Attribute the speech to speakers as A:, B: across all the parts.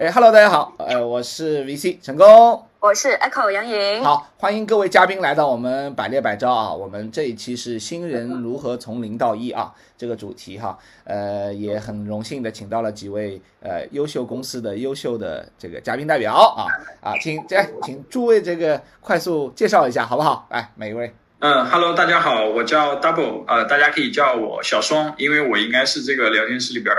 A: 哎，Hello，大家好，呃，我是 VC 成功，
B: 我是 Echo 杨颖。
A: 好，欢迎各位嘉宾来到我们百猎百招啊，我们这一期是新人如何从零到一啊这个主题哈，呃，也很荣幸的请到了几位呃优秀公司的优秀的这个嘉宾代表啊啊，请这请诸位这个快速介绍一下好不好？来，每一位。
C: 嗯，Hello，大家好，我叫 Double，呃，大家可以叫我小双，因为我应该是这个聊天室里边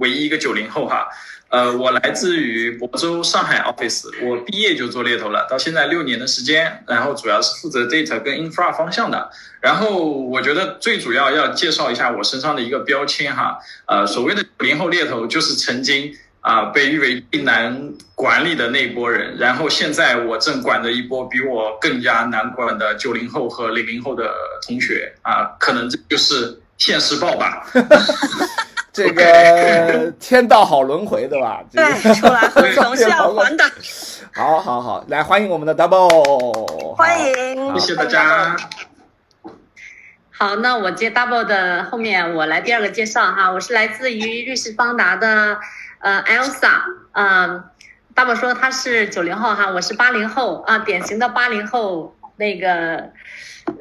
C: 唯一一个九零后哈。呃，我来自于亳州上海 office，我毕业就做猎头了，到现在六年的时间，然后主要是负责 data 跟 infra 方向的。然后我觉得最主要要介绍一下我身上的一个标签哈，呃，所谓的九零后猎头就是曾经啊被誉为最难管理的那一波人，然后现在我正管着一波比我更加难管的九零后和零零后的同学啊，可能这就是现世报吧。
A: 这个天道好轮回，对吧？
B: 对，出来总是要还的。
A: 好好好，来欢迎我们的 Double，
B: 欢迎，
C: 谢谢大家。
D: 好，那我接 Double 的后面，我来第二个介绍哈，我是来自于瑞士邦达的呃 Elsa，嗯，Double 说他是九零后哈，我是八零后啊，典型的八零后那个，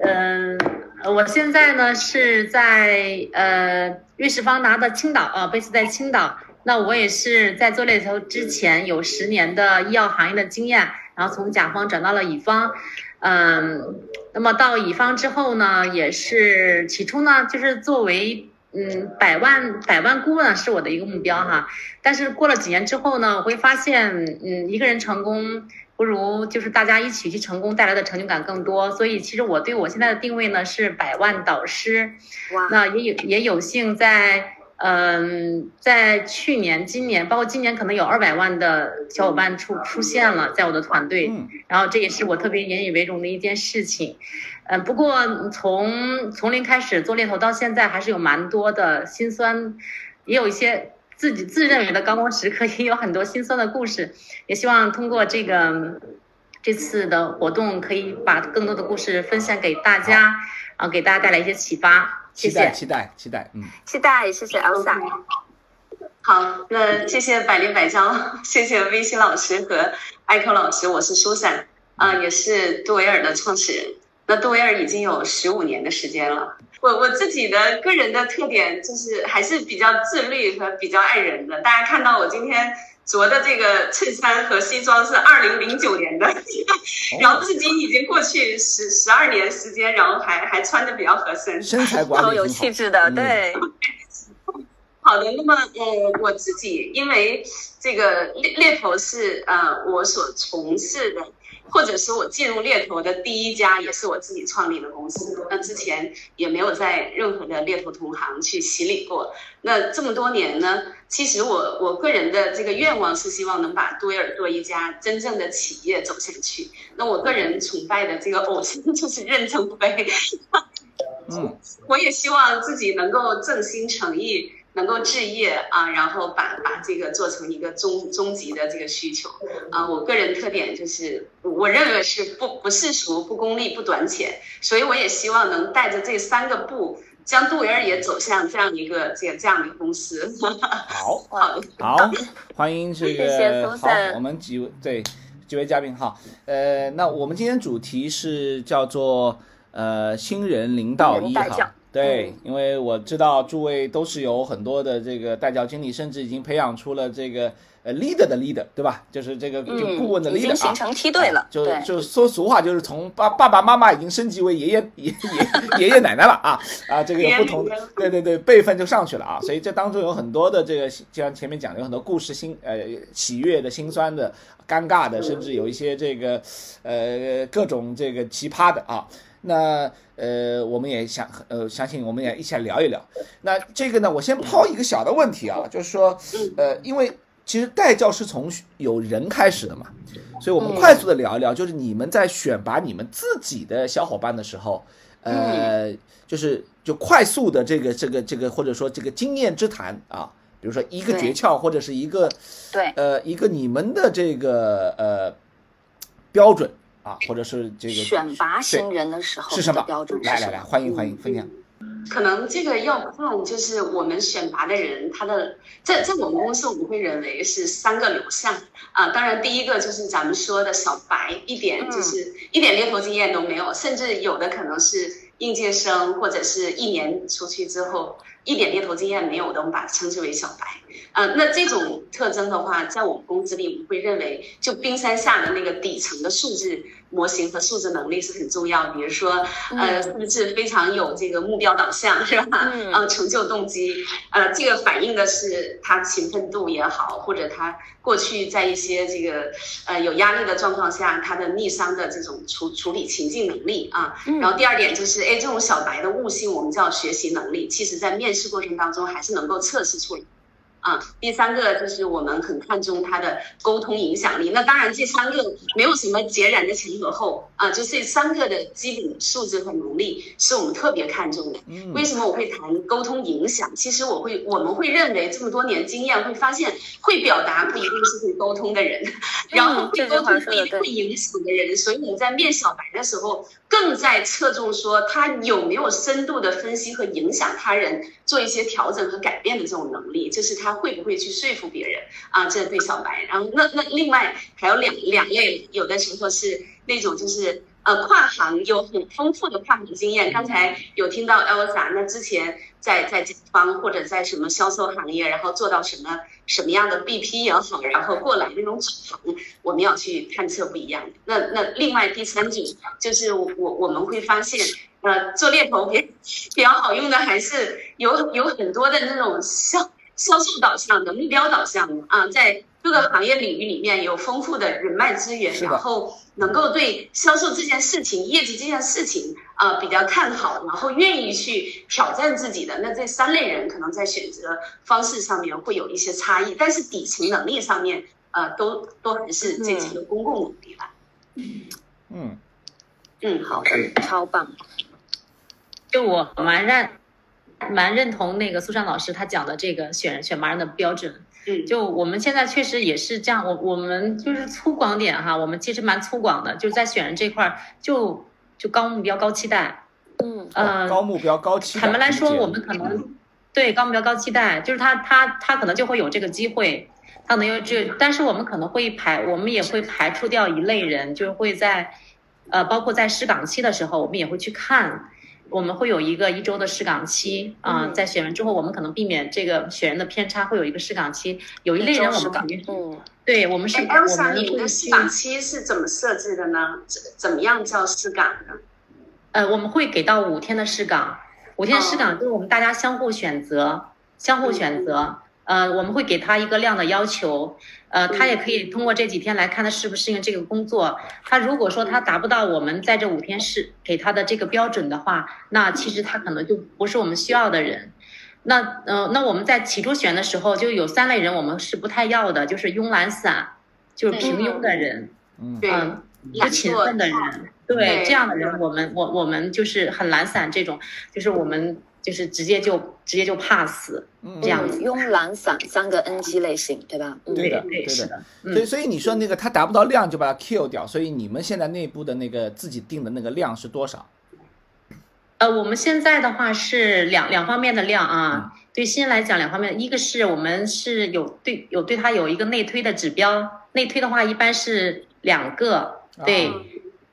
D: 嗯。我现在呢是在呃瑞士方达的青岛啊，base 在青岛。那我也是在做猎头之前有十年的医药行业的经验，然后从甲方转到了乙方。嗯，那么到乙方之后呢，也是起初呢就是作为嗯百万百万顾问是我的一个目标哈。但是过了几年之后呢，我会发现嗯一个人成功。不如就是大家一起去成功带来的成就感更多，所以其实我对我现在的定位呢是百万导师，那也有也有幸在嗯在去年、今年，包括今年可能有二百万的小伙伴出出现了在我的团队，然后这也是我特别引以为荣的一件事情，嗯，不过从从零开始做猎头到现在，还是有蛮多的心酸，也有一些。自己自认为的高光时刻也有很多心酸的故事，也希望通过这个这次的活动，可以把更多的故事分享给大家，啊，给大家带来一些启发。谢谢，
A: 期待，期待，嗯，
B: 期待，谢谢 Elsa。
E: 好，那谢谢百灵百招，谢谢微信老师和艾克老师，我是苏珊，啊，也是杜维尔的创始人。那杜维尔已经有十五年的时间了。我我自己的个人的特点就是还是比较自律和比较爱人的。大家看到我今天着的这个衬衫和西装是二零零九年的，然后至今已经过去十十二年时间，然后还还穿的比较合身，
A: 身材管
B: 理有气质的，对。
E: 好的，那么呃，我自己因为这个猎猎头是呃我所从事的。或者是我进入猎头的第一家，也是我自己创立的公司。那之前也没有在任何的猎头同行去洗礼过。那这么多年呢，其实我我个人的这个愿望是希望能把多尔多一家真正的企业走下去。那我个人崇拜的这个偶像 就是任正非。嗯，我也希望自己能够正心诚意。能够置业啊，然后把把这个做成一个终终极的这个需求啊。我个人特点就是，我认为是不不世俗、不功利、不短浅，所以我也希望能带着这三个不，将杜维尔也走向这样一个这这样的公司。
A: 好，好，好，欢迎这个好，我们几位对几位嘉宾哈。呃，那我们今天主题是叫做呃新人零到一哈。对，因为我知道诸位都是有很多的这个代教经历，甚至已经培养出了这个呃 leader 的 leader，对吧？就是这个就顾问的 leader 啊，已经
B: 形成梯队了。
A: 就就说俗话，就是从爸爸爸妈妈已经升级为爷爷爷爷爷爷奶奶了啊啊，这个有不同的，对对对，辈分就上去了啊。所以这当中有很多的这个，就像前面讲的，有很多故事，心呃喜悦的、心酸的、尴尬的，甚至有一些这个呃各种这个奇葩的啊。那呃，我们也想呃，相信我们也一起来聊一聊。那这个呢，我先抛一个小的问题啊，就是说，呃，因为其实代教是从有人开始的嘛，所以我们快速的聊一聊，就是你们在选拔你们自己的小伙伴的时候，呃，就是就快速的这个这个这个或者说这个经验之谈啊，比如说一个诀窍或者是一个
B: 对。
A: 呃一个你们的这个呃标准。啊，或者是这个
B: 选拔新人的时候
A: 是什么
B: 标准？
A: 来来来，欢迎欢迎分享。
E: 可能这个要看，就是我们选拔的人，他的在在我们公司，我们会认为是三个流向啊。当然，第一个就是咱们说的小白，一点就是一点猎头经验都没有，甚至有的可能是应届生，或者是一年出去之后一点猎头经验没有的，我们把它称之为小白。呃，那这种特征的话，在我们公司里，我们会认为，就冰山下的那个底层的素质模型和素质能力是很重要的。比如说，呃，是不是非常有这个目标导向，是吧？呃，成就动机，呃，这个反映的是他勤奋度也好，或者他过去在一些这个呃有压力的状况下，他的逆商的这种处处理情境能力啊。然后第二点就是，哎，这种小白的悟性，我们叫学习能力，其实在面试过程当中还是能够测试出来。啊，第三个就是我们很看重他的沟通影响力。那当然，这三个没有什么截然的前和后啊，就这三个的基本素质和能力是我们特别看重的。为什么我会谈沟通影响？其实我会，我们会认为这么多年经验会发现，会表达不一定是会沟通的人，然后会沟通不一定会影响的人。所以我们在面小白的时候，更在侧重说他有没有深度的分析和影响他人，做一些调整和改变的这种能力，这是他。他会不会去说服别人啊？这对小白，然后那那另外还有两两类，有的时候是那种就是呃跨行有很丰富的跨行经验。刚才有听到 Elsa，那之前在在甲方或者在什么销售行业，然后做到什么什么样的 BP 也好，然后过来那种，我们要去探测不一样的。那那另外第三种就是我我们会发现，呃，做猎头比 比较好用的还是有有很多的那种销。销售导向的、目标导向的啊，在各个行业领域里面有丰富的人脉资源，然后能够对销售这件事情、业绩这件事情啊比较看好，然后愿意去挑战自己的，那这三类人可能在选择方式上面会有一些差异，但是底层能力上面呃都都还是这几个公共能力吧。
A: 嗯
B: 嗯，好的，超棒。
D: 就我蛮认。蛮认同那个苏珊老师她讲的这个选选拔人的标准，
E: 嗯，
D: 就我们现在确实也是这样，我我们就是粗犷点哈，我们其实蛮粗犷的，就是在选人这块儿就就高目标高期待，
B: 嗯
D: 呃
A: 高目标高期待，
D: 坦白来说，我们可能对高目标高期待，就是他他他可能就会有这个机会，他可能有这，但是我们可能会排，我们也会排除掉一类人，就是会在呃包括在试岗期的时候，我们也会去看。我们会有一个一周的试岗期啊，在选完之后，我们可能避免这个选人的偏差，会有一个试岗期。有一类人我们肯定，
B: 嗯，
D: 对我们是。
E: 你们的试岗期是怎么设置的呢？怎怎么样叫试岗呢？
D: 呃，我们会给到五天的试岗，五天试岗就是我们大家相互选择，相互选择。呃，我们会给他一个量的要求，呃，他也可以通过这几天来看他适不适应这个工作。他如果说他达不到我们在这五天试给他的这个标准的话，那其实他可能就不是我们需要的人。那，呃，那我们在起初选的时候就有三类人，我们是不太要的，就是慵懒散，就是平庸的人，
A: 嗯，
D: 不勤奋的人，对这样的人，我们我我们就是很懒散这种，就是我们。就是直接就直接就怕死，这样子。
B: 慵懒散三个 NG 类型，对吧？
A: 对的，对的。所以，所以你说那个他达不到量就把它 kill 掉。所以你们现在内部的那个自己定的那个量是多少？
D: 呃，我们现在的话是两两方面的量啊。对新人来讲，两方面，一个是我们是有对有对他有一个内推的指标，内推的话一般是两个，对。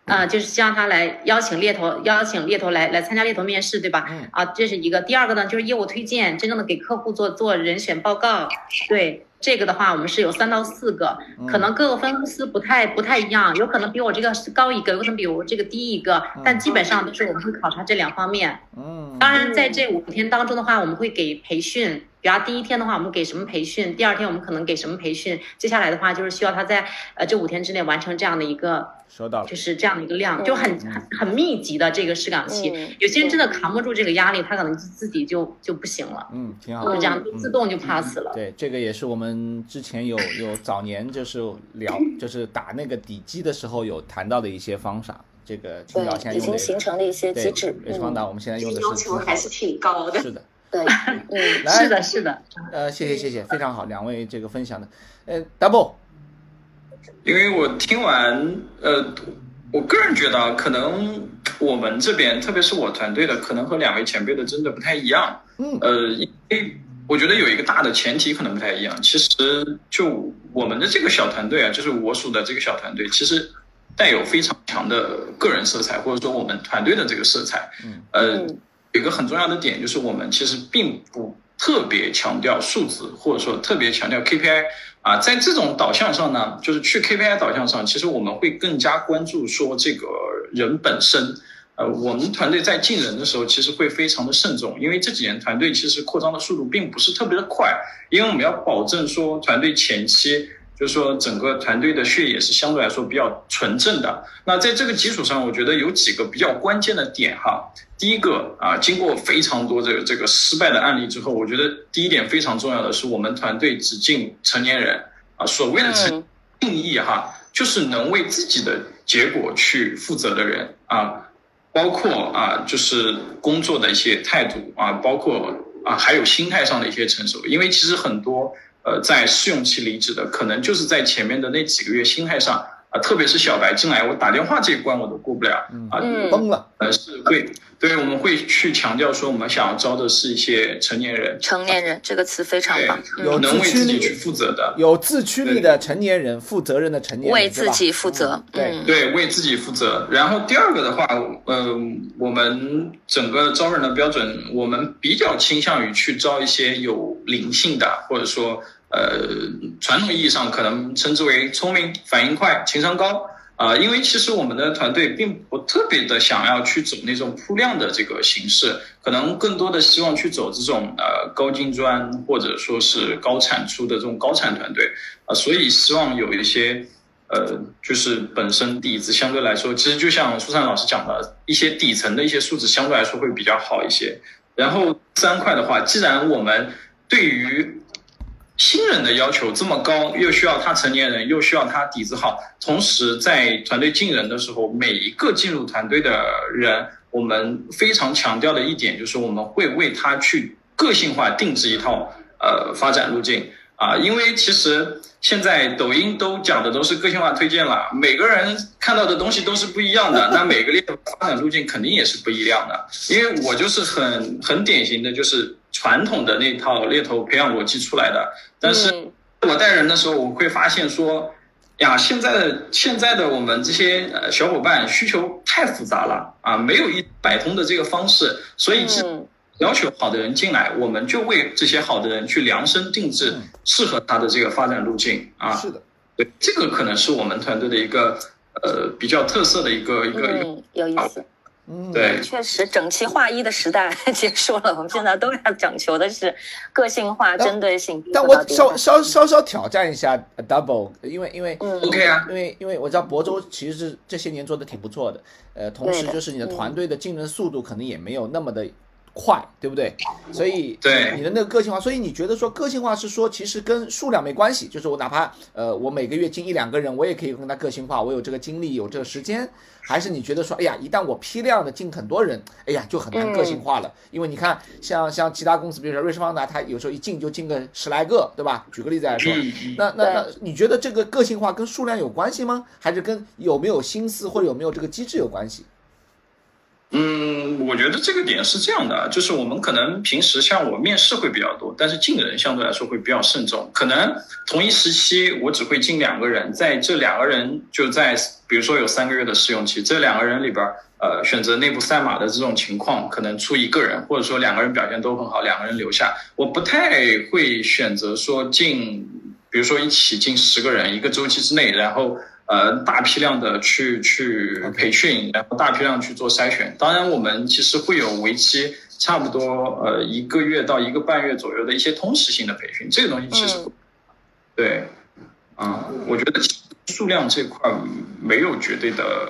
D: 啊，就是希望他来邀请猎头，邀请猎头来来参加猎头面试，对吧？啊，这是一个。第二个呢，就是业务推荐，真正的给客户做做人选报告。对这个的话，我们是有三到四个，可能各个分公司不太不太一样，有可能比我这个是高一个，有可能比我这个低一个，但基本上都是我们会考察这两方面。
A: 嗯，
D: 当然在这五天当中的话，我们会给培训。比方第一天的话，我们给什么培训？第二天我们可能给什么培训？接下来的话就是需要他在呃这五天之内完成这样的一个，
A: 收到，
D: 就是这样的一个量，就很很很密集的这个试岗期。有些人真的扛不住这个压力，他可能自己就就不行了。
A: 嗯，挺好，
D: 就这样自动就 pass 了。
A: 对，这个也是我们之前有有早年就是聊，就是打那个底基的时候有谈到的一些方法。这个青岛现在
B: 已经形成了一些机制。
A: 瑞方达我们现在用的
E: 要求还是挺高的。
A: 是的。
B: 对，嗯，
D: 是的，是的，
A: 呃，谢谢，谢谢，非常好，两位这个分享的，呃，double，
C: 因为我听完，呃，我个人觉得可能我们这边，特别是我团队的，可能和两位前辈的真的不太一样。
A: 嗯，
C: 呃，因为我觉得有一个大的前提可能不太一样。其实就我们的这个小团队啊，就是我属的这个小团队，其实带有非常强的个人色彩，或者说我们团队的这个色彩。
A: 嗯，
C: 呃，有一个很重要的点就是我们其实并不特别强调数字，或者说特别强调 KPI。啊，在这种导向上呢，就是去 KPI 导向上，其实我们会更加关注说这个人本身。呃，我们团队在进人的时候，其实会非常的慎重，因为这几年团队其实扩张的速度并不是特别的快，因为我们要保证说团队前期。就是说，整个团队的血液是相对来说比较纯正的。那在这个基础上，我觉得有几个比较关键的点哈。第一个啊，经过非常多的这个失败的案例之后，我觉得第一点非常重要的是，我们团队只进成年人啊。所谓的成定义哈，就是能为自己的结果去负责的人啊，包括啊，就是工作的一些态度啊，包括啊，还有心态上的一些成熟。因为其实很多。呃，在试用期离职的，可能就是在前面的那几个月心态上啊，特别是小白进来，我打电话这一关我都过不了啊，
A: 崩了。
C: 呃，是会，对，我们会去强调说，我们想要招的是一些成年人。
B: 成年人这个词非常棒，
A: 有
C: 能为自己去负责的，
A: 有自驱力的成年人，负责任的成年人，
B: 为自己负责。
A: 对
C: 对，为自己负责。然后第二个的话，嗯，我们整个招人的标准，我们比较倾向于去招一些有灵性的，或者说。呃，传统意义上可能称之为聪明、反应快、情商高啊，因为其实我们的团队并不特别的想要去走那种铺量的这个形式，可能更多的希望去走这种呃高精专或者说是高产出的这种高产团队啊，所以希望有一些呃，就是本身底子相对来说，其实就像苏珊老师讲的一些底层的一些素质相对来说会比较好一些。然后三块的话，既然我们对于新人的要求这么高，又需要他成年人，又需要他底子好，同时在团队进人的时候，每一个进入团队的人，我们非常强调的一点就是我们会为他去个性化定制一套呃发展路径啊，因为其实现在抖音都讲的都是个性化推荐了，每个人看到的东西都是不一样的，那每个猎头发展路径肯定也是不一样的，因为我就是很很典型的就是。传统的那套猎头培养逻辑出来的，但是我带人的时候，我会发现说，呀，现在的现在的我们这些呃小伙伴需求太复杂了啊，没有一百通的这个方式，所以要求好的人进来，我们就为这些好的人去量身定制适合他的这个发展路径啊。
A: 是的，
C: 对，这个可能是我们团队的一个呃比较特色的一个一个一个
B: 有意思。
A: 嗯，
C: 对，
B: 确实整齐划一的时代 结束了，我们现在都要讲求的是个性化、针对性。
A: 但我稍稍稍稍挑战一下 Double，因为因为
C: OK 啊，
A: 因为因为我知道亳州其实是这些年做的挺不错的，呃，同时就是你的团队的竞争速度可能也没有那么的。快，对不对？所以
C: 对
A: 你的那个个性化，所以你觉得说个性化是说其实跟数量没关系，就是我哪怕呃我每个月进一两个人，我也可以跟他个性化，我有这个精力，有这个时间，还是你觉得说，哎呀，一旦我批量的进很多人，哎呀，就很难个性化了，因为你看像像其他公司，比如说瑞士方达，他有时候一进就进个十来个，对吧？举个例子来说，那那那你觉得这个个性化跟数量有关系吗？还是跟有没有心思或者有没有这个机制有关系？
C: 嗯，我觉得这个点是这样的，就是我们可能平时像我面试会比较多，但是进人相对来说会比较慎重。可能同一时期我只会进两个人，在这两个人就在比如说有三个月的试用期，这两个人里边，呃，选择内部赛马的这种情况，可能出一个人，或者说两个人表现都很好，两个人留下。我不太会选择说进，比如说一起进十个人一个周期之内，然后。呃，大批量的去去培训，然后大批量去做筛选。当然，我们其实会有为期差不多呃一个月到一个半月左右的一些通识性的培训。这个东西其实，对，啊，我觉得数量这块没有绝对的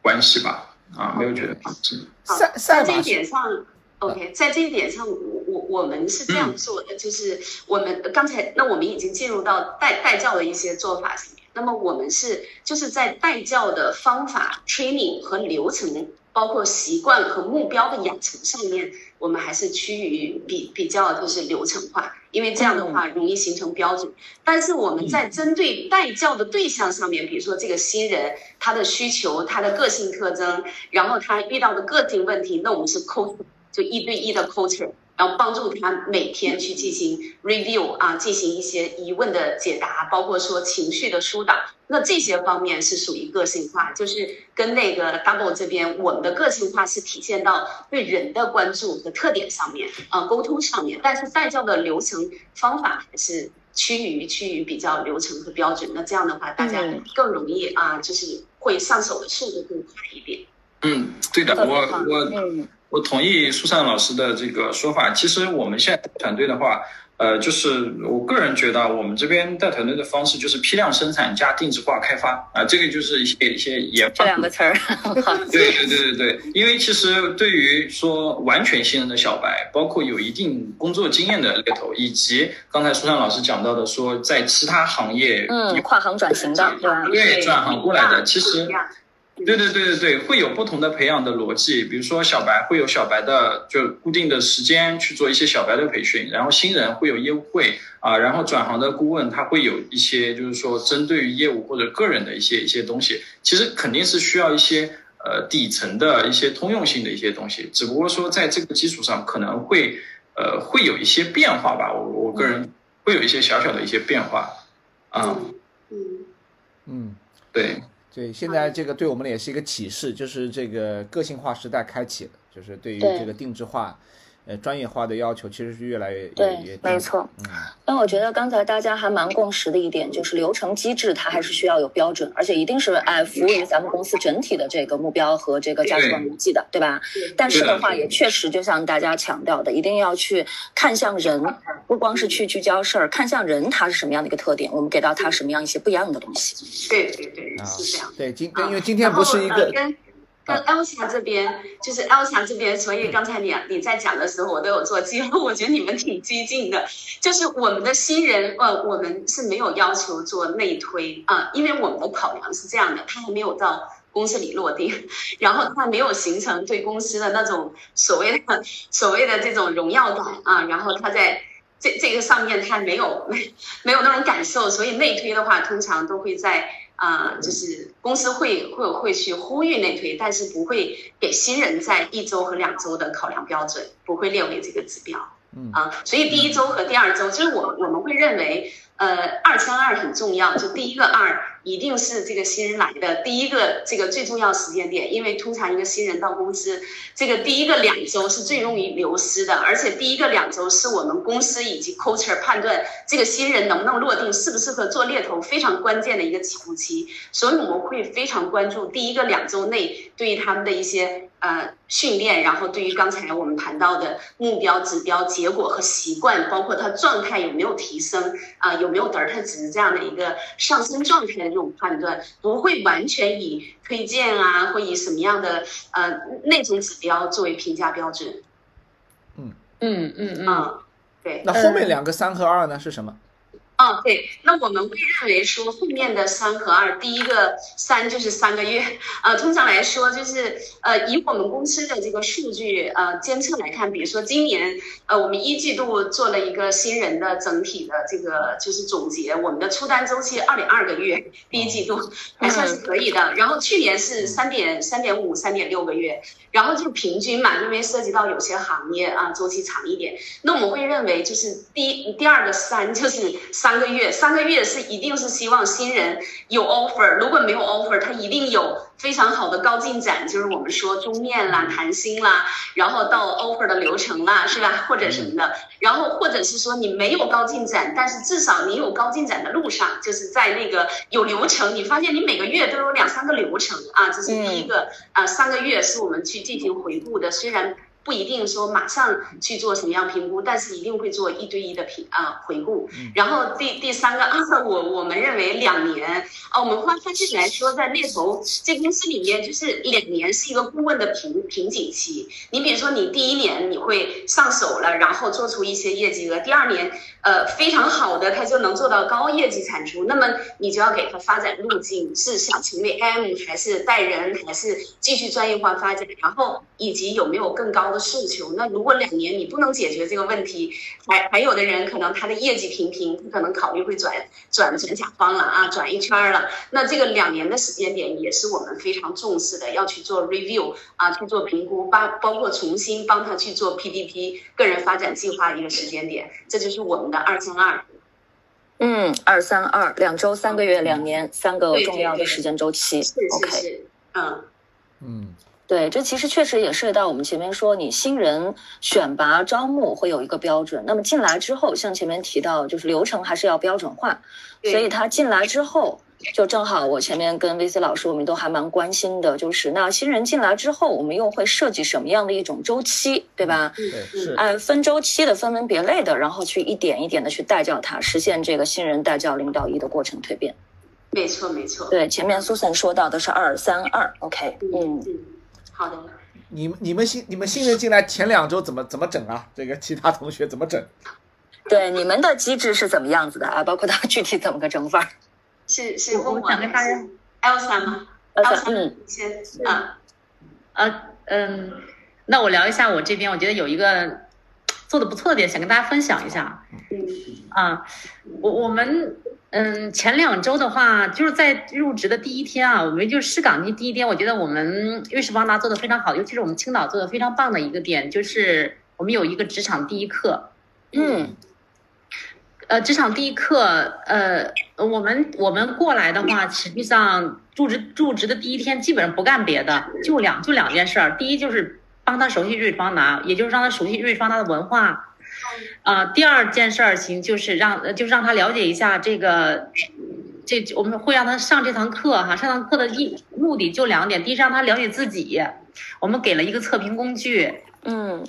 C: 关系吧，啊，没有绝对关系。
E: 在在这一点上，OK，在这一点上，我我我们是这样做的，就是我们刚才那我们已经进入到代代教的一些做法。那么我们是就是在带教的方法、training 和流程包括习惯和目标的养成上面，我们还是趋于比比较就是流程化，因为这样的话容易形成标准。但是我们在针对带教的对象上面，比如说这个新人他的需求、他的个性特征，然后他遇到的个性问题，那我们是 coach 就一对一的 coach。然后帮助他每天去进行 review 啊，进行一些疑问的解答，包括说情绪的疏导。那这些方面是属于个性化，就是跟那个 double 这边我们的个性化是体现到对人的关注和特点上面啊，沟通上面。但是带教的流程方法还是趋于趋于比较流程和标准。那这样的话，大家更容易啊，就是会上手的速度更快一点。
C: 嗯，对的，我我。我同意苏珊老师的这个说法。其实我们现在团队的话，呃，就是我个人觉得，我们这边带团队的方式就是批量生产加定制化开发啊，这个就是一些一些研发。
B: 这两个词儿，
C: 对对对对对。因为其实对于说完全新人的小白，包括有一定工作经验的猎头，以及刚才苏珊老师讲到的说在其他行业
B: 嗯跨行转型的对吧？
C: 对，转行过来的，其实。对对对对对，会有不同的培养的逻辑，比如说小白会有小白的就固定的时间去做一些小白的培训，然后新人会有业务会啊，然后转行的顾问他会有一些就是说针对于业务或者个人的一些一些东西，其实肯定是需要一些呃底层的一些通用性的一些东西，只不过说在这个基础上可能会呃会有一些变化吧，我我个人会有一些小小的一些变化。啊，
E: 嗯。
A: 嗯，
C: 对。
A: 对，现在这个对我们也是一个启示，就是这个个性化时代开启了，就是对于这个定制化。呃，专业化的要求其实是越来越
B: 对，没错。嗯，但我觉得刚才大家还蛮共识的一点，就是流程机制它还是需要有标准，而且一定是哎服务于咱们公司整体的这个目标和这个价值观逻辑的，对吧？但是的话，也确实就像大家强调的，一定要去看向人，不光是去聚焦事儿，看向人他是什么样的一个特点，我们给到他什么样一些不一样的东
E: 西。对对对，是这样。
A: 对，今因为今天不是一个。
E: 跟 Elsa 这边，就是 Elsa 这边，所以刚才你你在讲的时候，我都有做记录。我觉得你们挺激进的，就是我们的新人，呃，我们是没有要求做内推啊，因为我们的考量是这样的，他还没有到公司里落地，然后他没有形成对公司的那种所谓的所谓的这种荣耀感啊，然后他在这这个上面他没有没没有那种感受，所以内推的话，通常都会在。啊，就是公司会会会去呼吁内推，但是不会给新人在一周和两周的考量标准，不会列为这个指标。嗯啊，所以第一周和第二周，就是我我们会认为，呃，二乘二很重要，就第一个二。一定是这个新人来的第一个这个最重要时间点，因为通常一个新人到公司，这个第一个两周是最容易流失的，而且第一个两周是我们公司以及 culture 判断这个新人能不能落定，适不适合做猎头非常关键的一个起步期，所以我们会非常关注第一个两周内对于他们的一些呃训练，然后对于刚才我们谈到的目标、指标、结果和习惯，包括他状态有没有提升啊，有没有德尔塔值这样的一个上升状态的。这种判断不会完全以推荐啊，或以什么样的呃那种指标作为评价标准。
B: 嗯嗯嗯
E: 嗯，对。
A: 那后面两个三和二呢是什么？
E: 哦，对，那我们会认为说后面的三和二，第一个三就是三个月，呃，通常来说就是呃，以我们公司的这个数据呃监测来看，比如说今年呃，我们一季度做了一个新人的整体的这个就是总结，我们的出单周期二点二个月，第一季度还算是可以的，然后去年是三点三点五三点六个月，然后就平均嘛，因为涉及到有些行业啊周期长一点，那我们会认为就是第第二个三就是。三个月，三个月是一定是希望新人有 offer，如果没有 offer，他一定有非常好的高进展，就是我们说终面啦、谈心啦，然后到 offer 的流程啦，是吧？或者什么的，然后或者是说你没有高进展，但是至少你有高进展的路上，就是在那个有流程，你发现你每个月都有两三个流程啊，这是第一个啊，三个月是我们去进行回顾的，虽然。不一定说马上去做什么样评估，但是一定会做一对一的评啊回顾。然后第第三个啊，我我们认为两年啊，我们会发现来说，在猎头这公司里面，就是两年是一个顾问的瓶瓶颈期。你比如说，你第一年你会上手了，然后做出一些业绩额，第二年呃非常好的，他就能做到高业绩产出，那么你就要给他发展路径，是想成为 M 还是带人，还是继续专业化发展，然后以及有没有更高的诉求。那如果两年你不能解决这个问题，还还有的人可能他的业绩平平，他可能考虑会转转转甲方了啊，转一圈了。那这个两年的时间点也是我们非常重视的，要去做 review 啊，去做评估，包包括重新帮他去做 PDP 个人发展计划一个时间点，这就是我们的二三二。
B: 嗯，二三二，两周、三个月、两年，三个重要的时间周期。
E: OK，嗯
A: 嗯。
B: 对，这其实确实也涉及到我们前面说，你新人选拔招募会有一个标准。那么进来之后，像前面提到，就是流程还是要标准化。所以他进来之后，就正好我前面跟 VC 老师，我们都还蛮关心的，就是那新人进来之后，我们又会设计什么样的一种周期，对吧？
A: 对，是
B: 按分周期的分门别类的，然后去一点一点的去带教他，实现这个新人带教零到一的过程蜕变。
E: 没错，没错。
B: 对，前面 Susan 说到的是二三二，OK，
E: 嗯。好的，
A: 你们你们新你们新人进来前两周怎么怎么整啊？这个其他同学怎么整？
B: 对，你们的机制是怎么样子的啊？包括他具体怎么个整法？
E: 是是，我
D: 想跟大家
E: ，Elsa 吗？Elsa，嗯，先啊，
D: 呃嗯，那我聊一下我这边，我觉得有一个做的不错的点，想跟大家分享一下。嗯啊，我我们。嗯，前两周的话，就是在入职的第一天啊，我们就试岗的第一天，我觉得我们瑞士邦达做的非常好，尤其是我们青岛做的非常棒的一个点，就是我们有一个职场第一课。
B: 嗯，
D: 呃，职场第一课，呃，我们我们过来的话，实际上入职入职的第一天基本上不干别的，就两就两件事儿，第一就是帮他熟悉瑞士邦达，也就是让他熟悉瑞士邦达的文化。啊，第二件事儿情就是让，就是让他了解一下这个，这我们会让他上这堂课哈，上堂课的一目的就两点，第一是让他了解自己，我们给了一个测评工具，
B: 嗯，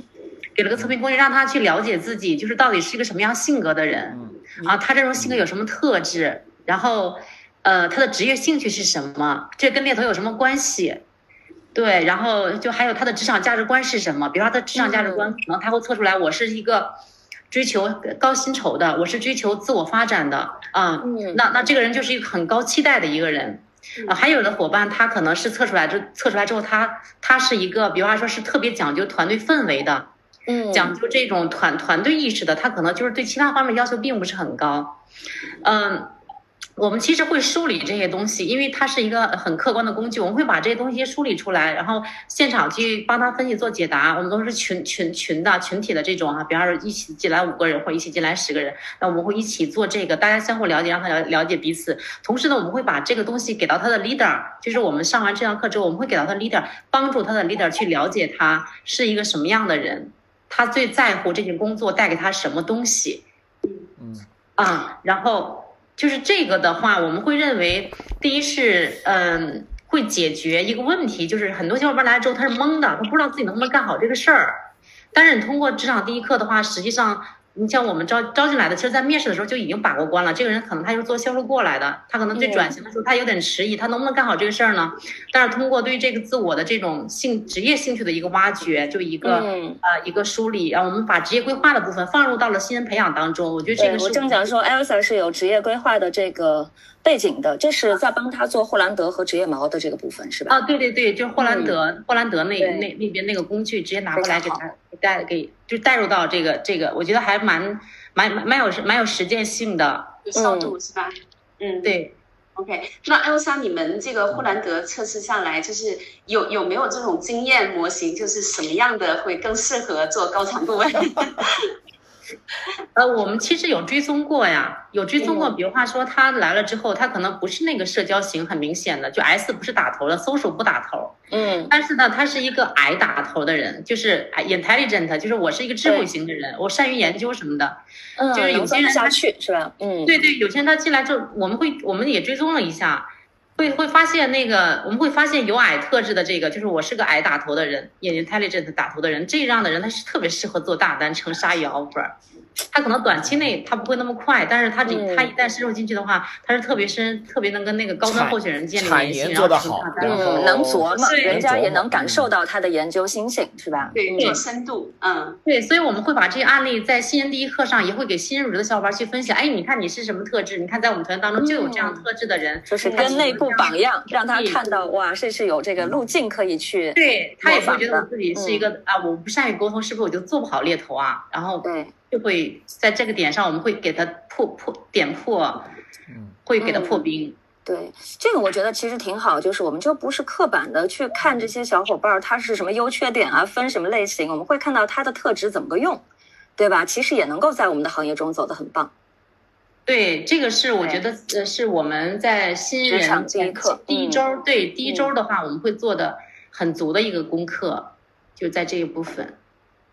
D: 给了个测评工具，让他去了解自己，就是到底是一个什么样性格的人，啊，他这种性格有什么特质，然后，呃，他的职业兴趣是什么，这跟猎头有什么关系？对，然后就还有他的职场价值观是什么？比如说他的职场价值观，可能他会测出来，我是一个追求高薪酬的，我是追求自我发展的啊。那那这个人就是一个很高期待的一个人啊。还有的伙伴，他可能是测出来，就测出来之后，他他是一个，比方说是特别讲究团队氛围的，
B: 嗯，
D: 讲究这种团团队意识的，他可能就是对其他方面要求并不是很高，嗯。我们其实会梳理这些东西，因为它是一个很客观的工具。我们会把这些东西梳理出来，然后现场去帮他分析做解答。我们都是群群群的群体的这种啊，比方说一起进来五个人或者一起进来十个人，那我们会一起做这个，大家相互了解，让他了了解彼此。同时呢，我们会把这个东西给到他的 leader，就是我们上完这堂课之后，我们会给到他 leader，帮助他的 leader 去了解他是一个什么样的人，他最在乎这件工作带给他什么东西。
A: 嗯
D: 啊，然后。就是这个的话，我们会认为，第一是，嗯，会解决一个问题，就是很多小伙伴来了之后他是懵的，他不知道自己能不能干好这个事儿。但是你通过职场第一课的话，实际上。你像我们招招进来的，其实，在面试的时候就已经把过关了。这个人可能他是做销售过来的，他可能对转型的时候他有点迟疑，他能不能干好这个事儿呢？但是通过对这个自我的这种兴职业兴趣的一个挖掘，就一个呃一个梳理，然后我们把职业规划的部分放入到了新人培养当中。我觉得这个是。
B: 我正想说，Elsa 是有职业规划的这个背景的，这是在帮他做霍兰德和职业锚的这个部分，是吧？
D: 啊，对对对，就是霍兰德，霍兰德那那那边那个工具直接拿过来给他带给，就带入到这个这个，我觉得还蛮。蛮蛮蛮有蛮有实践性的，
E: 有效度是吧？嗯，
D: 对。
E: OK，那艾莎，你们这个霍兰德测试下来，就是有有没有这种经验模型，就是什么样的会更适合做高强度？
D: 呃，我们其实有追踪过呀，有追踪过。比如话说，他来了之后，他可能不是那个社交型很明显的，就 S 不是打头的，social 不打头。
B: 嗯。
D: 但是呢，他是一个 I 打头的人，就是 intelligent，就是我是一个智慧型的人，我善于研究什么的。
B: 嗯。
D: 就是有些人
B: 下去是吧？嗯。
D: 对对，有些人他进来之后，我们会我们也追踪了一下，会会发现那个，我们会发现有矮特质的这个，就是我是个矮打头的人，眼睛 intelligent 打头的人，这样的人他是特别适合做大单成鲨鱼 offer。他可能短期内他不会那么快，但是他这他一旦深入进去的话，他是特别深，特别能跟那个高端候选人建立联系，
A: 做得好，
B: 嗯，能琢磨，人家也能感受到他的研究心性，是吧？
E: 对，有深度，嗯，
D: 对，所以我们会把这些案例在新人第一课上也会给新入职的小伙伴去分享。哎，你看你是什么特质？你看在我们团队当中就有这样特质的人，
B: 就是跟内部榜样，让他看到哇，这是有这个路径可以去。
D: 对他也会觉得自己是一个啊，我不善于沟通，是不是我就做不好猎头啊？然后
B: 对。
D: 就会在这个点上，我们会给他破破点破，嗯，会给他破冰。
B: 对，这个我觉得其实挺好，就是我们就不是刻板的去看这些小伙伴他是什么优缺点啊，分什么类型，我们会看到他的特质怎么个用，对吧？其实也能够在我们的行业中走得很棒。
D: 对，这个是我觉得呃，是我们在新人
B: 第一课
D: 第一周，对第一周的话，我们会做的很足的一个功课，就在这一部分。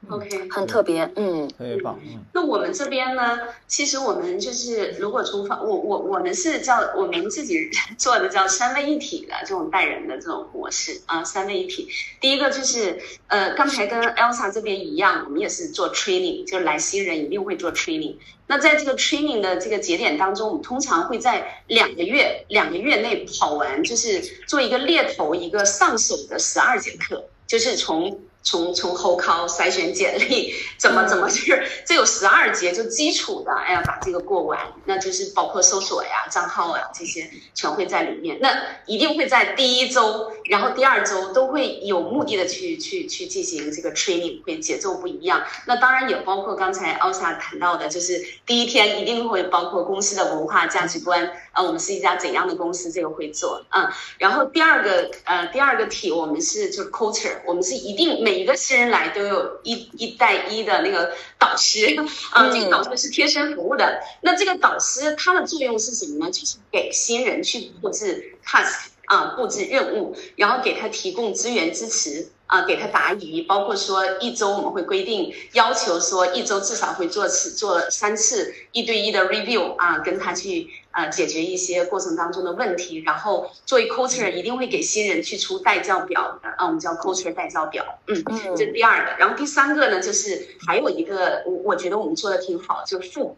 E: OK，
B: 很特别，嗯，
A: 特别棒，嗯。
E: 那我们这边呢，其实我们就是如果从方，我我我们是叫我们自己做的叫三位一体的这种带人的这种模式啊，三位一体。第一个就是呃，刚才跟 Elsa 这边一样，我们也是做 training，就是来新人一定会做 training。那在这个 training 的这个节点当中，我们通常会在两个月两个月内跑完，就是做一个猎头一个上手的十二节课，就是从。从从后考筛选简历，怎么怎么就是这有十二节就基础的，哎呀把这个过完，那就是包括搜索呀、账号呀这些全会在里面。那一定会在第一周，然后第二周都会有目的的去去去进行这个 training，会节奏不一样。那当然也包括刚才奥萨谈到的，就是第一天一定会包括公司的文化价值观啊，我们是一家怎样的公司，这个会做嗯。然后第二个呃第二个题我们是就是 culture，我们是一定每每一个新人来都有一一带一的那个导师 啊，这个导师是贴身服务的。那这个导师他的作用是什么呢？就是给新人去布置 task 啊，布置任务，然后给他提供资源支持啊，给他答疑。包括说一周我们会规定要求说一周至少会做次做三次一对一的 review 啊，跟他去。呃，解决一些过程当中的问题，然后作为 culture 一定会给新人去出带教表的啊，我们叫 culture 带教表，嗯，这是第二个。然后第三个呢，就是还有一个，我我觉得我们做的挺好，就是复。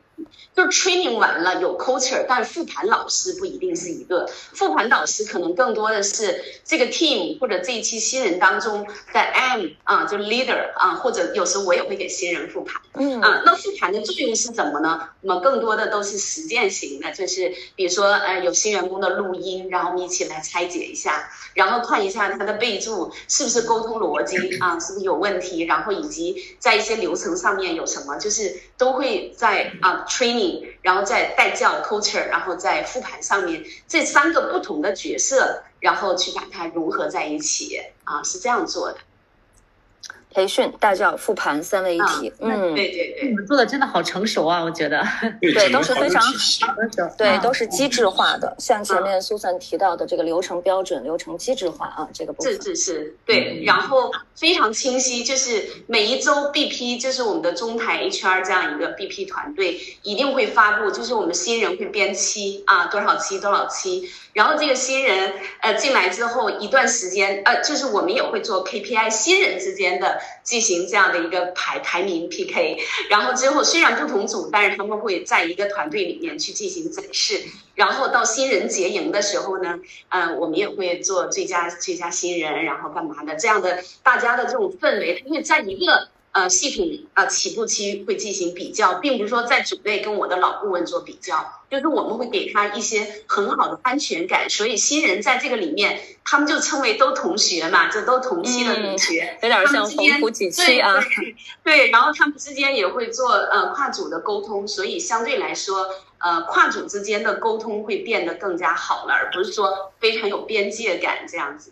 E: 就是 training 完了有 culture，但复盘老师不一定是一个复盘老师，可能更多的是这个 team 或者这一期新人当中的 M 啊，就 leader 啊，或者有时候我也会给新人复盘，嗯啊，那复盘的作用是什么呢？我们更多的都是实践型的，就是比如说呃有新员工的录音，然后我们一起来拆解一下，然后看一下他的备注是不是沟通逻辑啊，是不是有问题，然后以及在一些流程上面有什么，就是都会在啊。training，然后再带教 culture，然后再复盘上面这三个不同的角色，然后去把它融合在一起啊，是这样做的。
B: 培训、带教、复盘三位一体，
E: 嗯，对对对，
D: 你们做的真的好成熟啊，我觉得，
B: 对，都是非常好，对，都是机制化的，像前面苏珊提到的这个流程标准、流程机制化啊，这个部分。
E: 是是是，对，然后非常清晰，就是每一周 BP，就是我们的中台 HR 这样一个 BP 团队一定会发布，就是我们新人会编期啊，多少期多少期。然后这个新人呃进来之后一段时间呃，就是我们也会做 KPI，新人之间的进行这样的一个排排名 PK。然后之后虽然不同组，但是他们会在一个团队里面去进行展示。然后到新人结营的时候呢，呃，我们也会做最佳最佳新人，然后干嘛的这样的大家的这种氛围，他会在一个。呃，系统啊，起步期会进行比较，并不是说在组内跟我的老顾问做比较，就是我们会给他一些很好的安全感，所以新人在这个里面，他们就称为都同学嘛，就都同期的同学，
B: 有点像同苦几期啊。
E: 对，然后他们之间也会做呃跨组的沟通，所以相对来说，呃跨组之间的沟通会变得更加好了，而不是说非常有边界感这样子。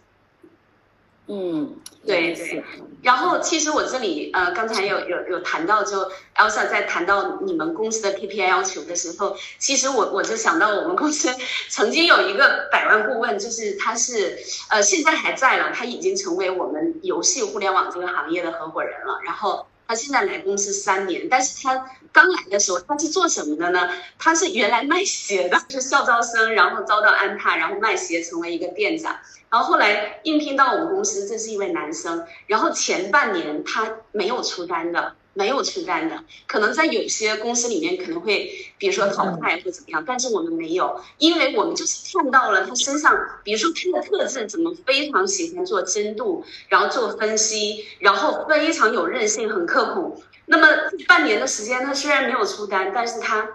B: 嗯，
E: 对对。然后其实我这里呃刚才有有有谈到，就 Elsa 在谈到你们公司的 KPI 要求的时候，其实我我就想到我们公司曾经有一个百万顾问，就是他是呃现在还在了，他已经成为我们游戏互联网这个行业的合伙人了。然后。他现在来公司三年，但是他刚来的时候他是做什么的呢？他是原来卖鞋的，是校招生，然后遭到安踏，然后卖鞋成为一个店长，然后后来应聘到我们公司，这是一位男生，然后前半年他没有出单的。没有出单的，可能在有些公司里面可能会，比如说淘汰或怎么样，但是我们没有，因为我们就是看到了他身上，比如说他的特质怎么非常喜欢做深度，然后做分析，然后非常有韧性，很刻苦。那么半年的时间，他虽然没有出单，但是他。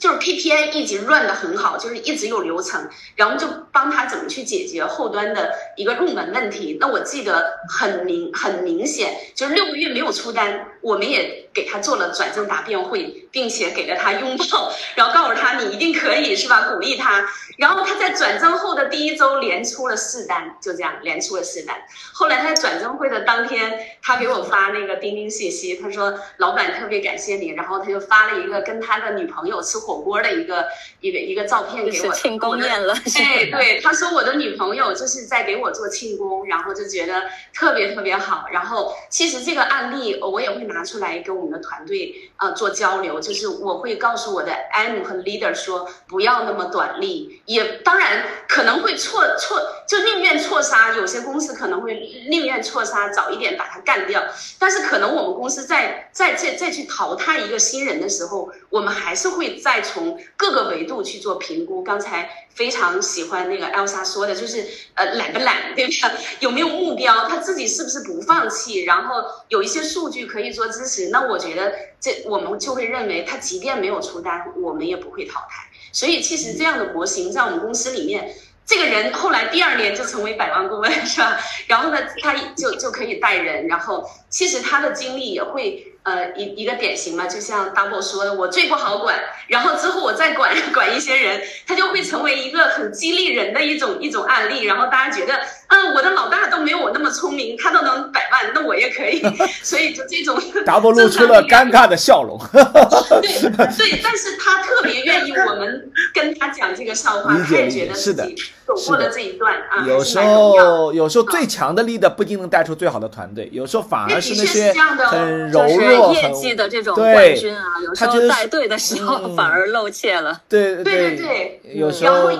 E: 就是 KPI 一直 run 的很好，就是一直有流程，然后就帮他怎么去解决后端的一个入门问题。那我记得很明很明显，就是六个月没有出单，我们也给他做了转正答辩会，并且给了他拥抱，然后告诉他你一定可以，是吧？鼓励他。然后他在转正后的第一周连出了四单，就这样连出了四单。后来他在转正会的当天，他给我发那个钉钉信息，他说老板特别感谢你，然后他就发了一个跟他的女朋友吃火锅的一个一个一个照片给我，
B: 庆功宴了。
E: 哎，对，他说我的女朋友就是在给我做庆功，然后就觉得特别特别好。然后其实这个案例我也会拿出来跟我们的团队呃做交流，就是我会告诉我的 M 和 Leader 说不要那么短利。也当然可能会错错，就宁愿错杀。有些公司可能会宁愿错杀，早一点把它干掉。但是可能我们公司在在再再去淘汰一个新人的时候，我们还是会再从各个维度去做评估。刚才非常喜欢那个 Elsa 说的，就是呃懒不懒，对吧？有没有目标？他自己是不是不放弃？然后有一些数据可以做支持。那我我觉得这我们就会认为，他即便没有出单，我们也不会淘汰。所以其实这样的模型在我们公司里面，这个人后来第二年就成为百万顾问，是吧？然后呢，他就就可以带人，然后其实他的经历也会。呃，一一个典型嘛，就像 Double 说的，我最不好管，然后之后我再管 管一些人，他就会成为一个很激励人的一种一种案例，然后大家觉得，嗯，我的老大都没有我那么聪明，他都能百万，那我也可以，所以就这种
A: Double 露出了尴尬的笑容。
E: 对对，但是他特别愿意我们跟他讲这个笑话，他也觉得自己走过了这一段啊。
A: 有时候有时候最强的 leader 不一定能带出最好的团队，有时候反而是那些很柔弱。
B: 业绩的这种冠军啊，有时候带队的时候反而露怯了。
A: 对
E: 对对对，
A: 有时候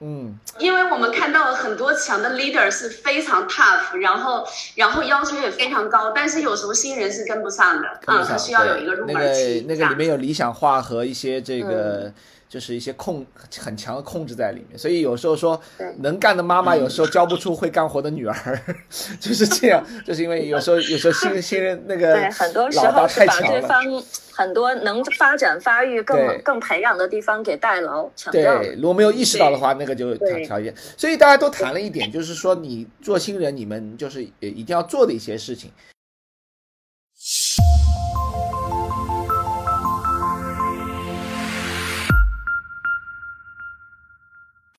A: 嗯，
E: 因为我们看到了很多强的 leader 是非常 tough，然后然后要求也非常高，但是有时候新人是跟不上的啊，他需要有一个入门期。
A: 那个那个里面有理想化和一些这个。就是一些控很强的控制在里面，所以有时候说能干的妈妈有时候教不出会干活的女儿，就是这样，就是因为有时候有时候新新人那个对
B: 很多时候是把对方很多能发展发育更更培养的地方给代劳。
A: 对，如果没有意识到的话，那个就条件。所以大家都谈了一点，就是说你做新人，你们就是一定要做的一些事情。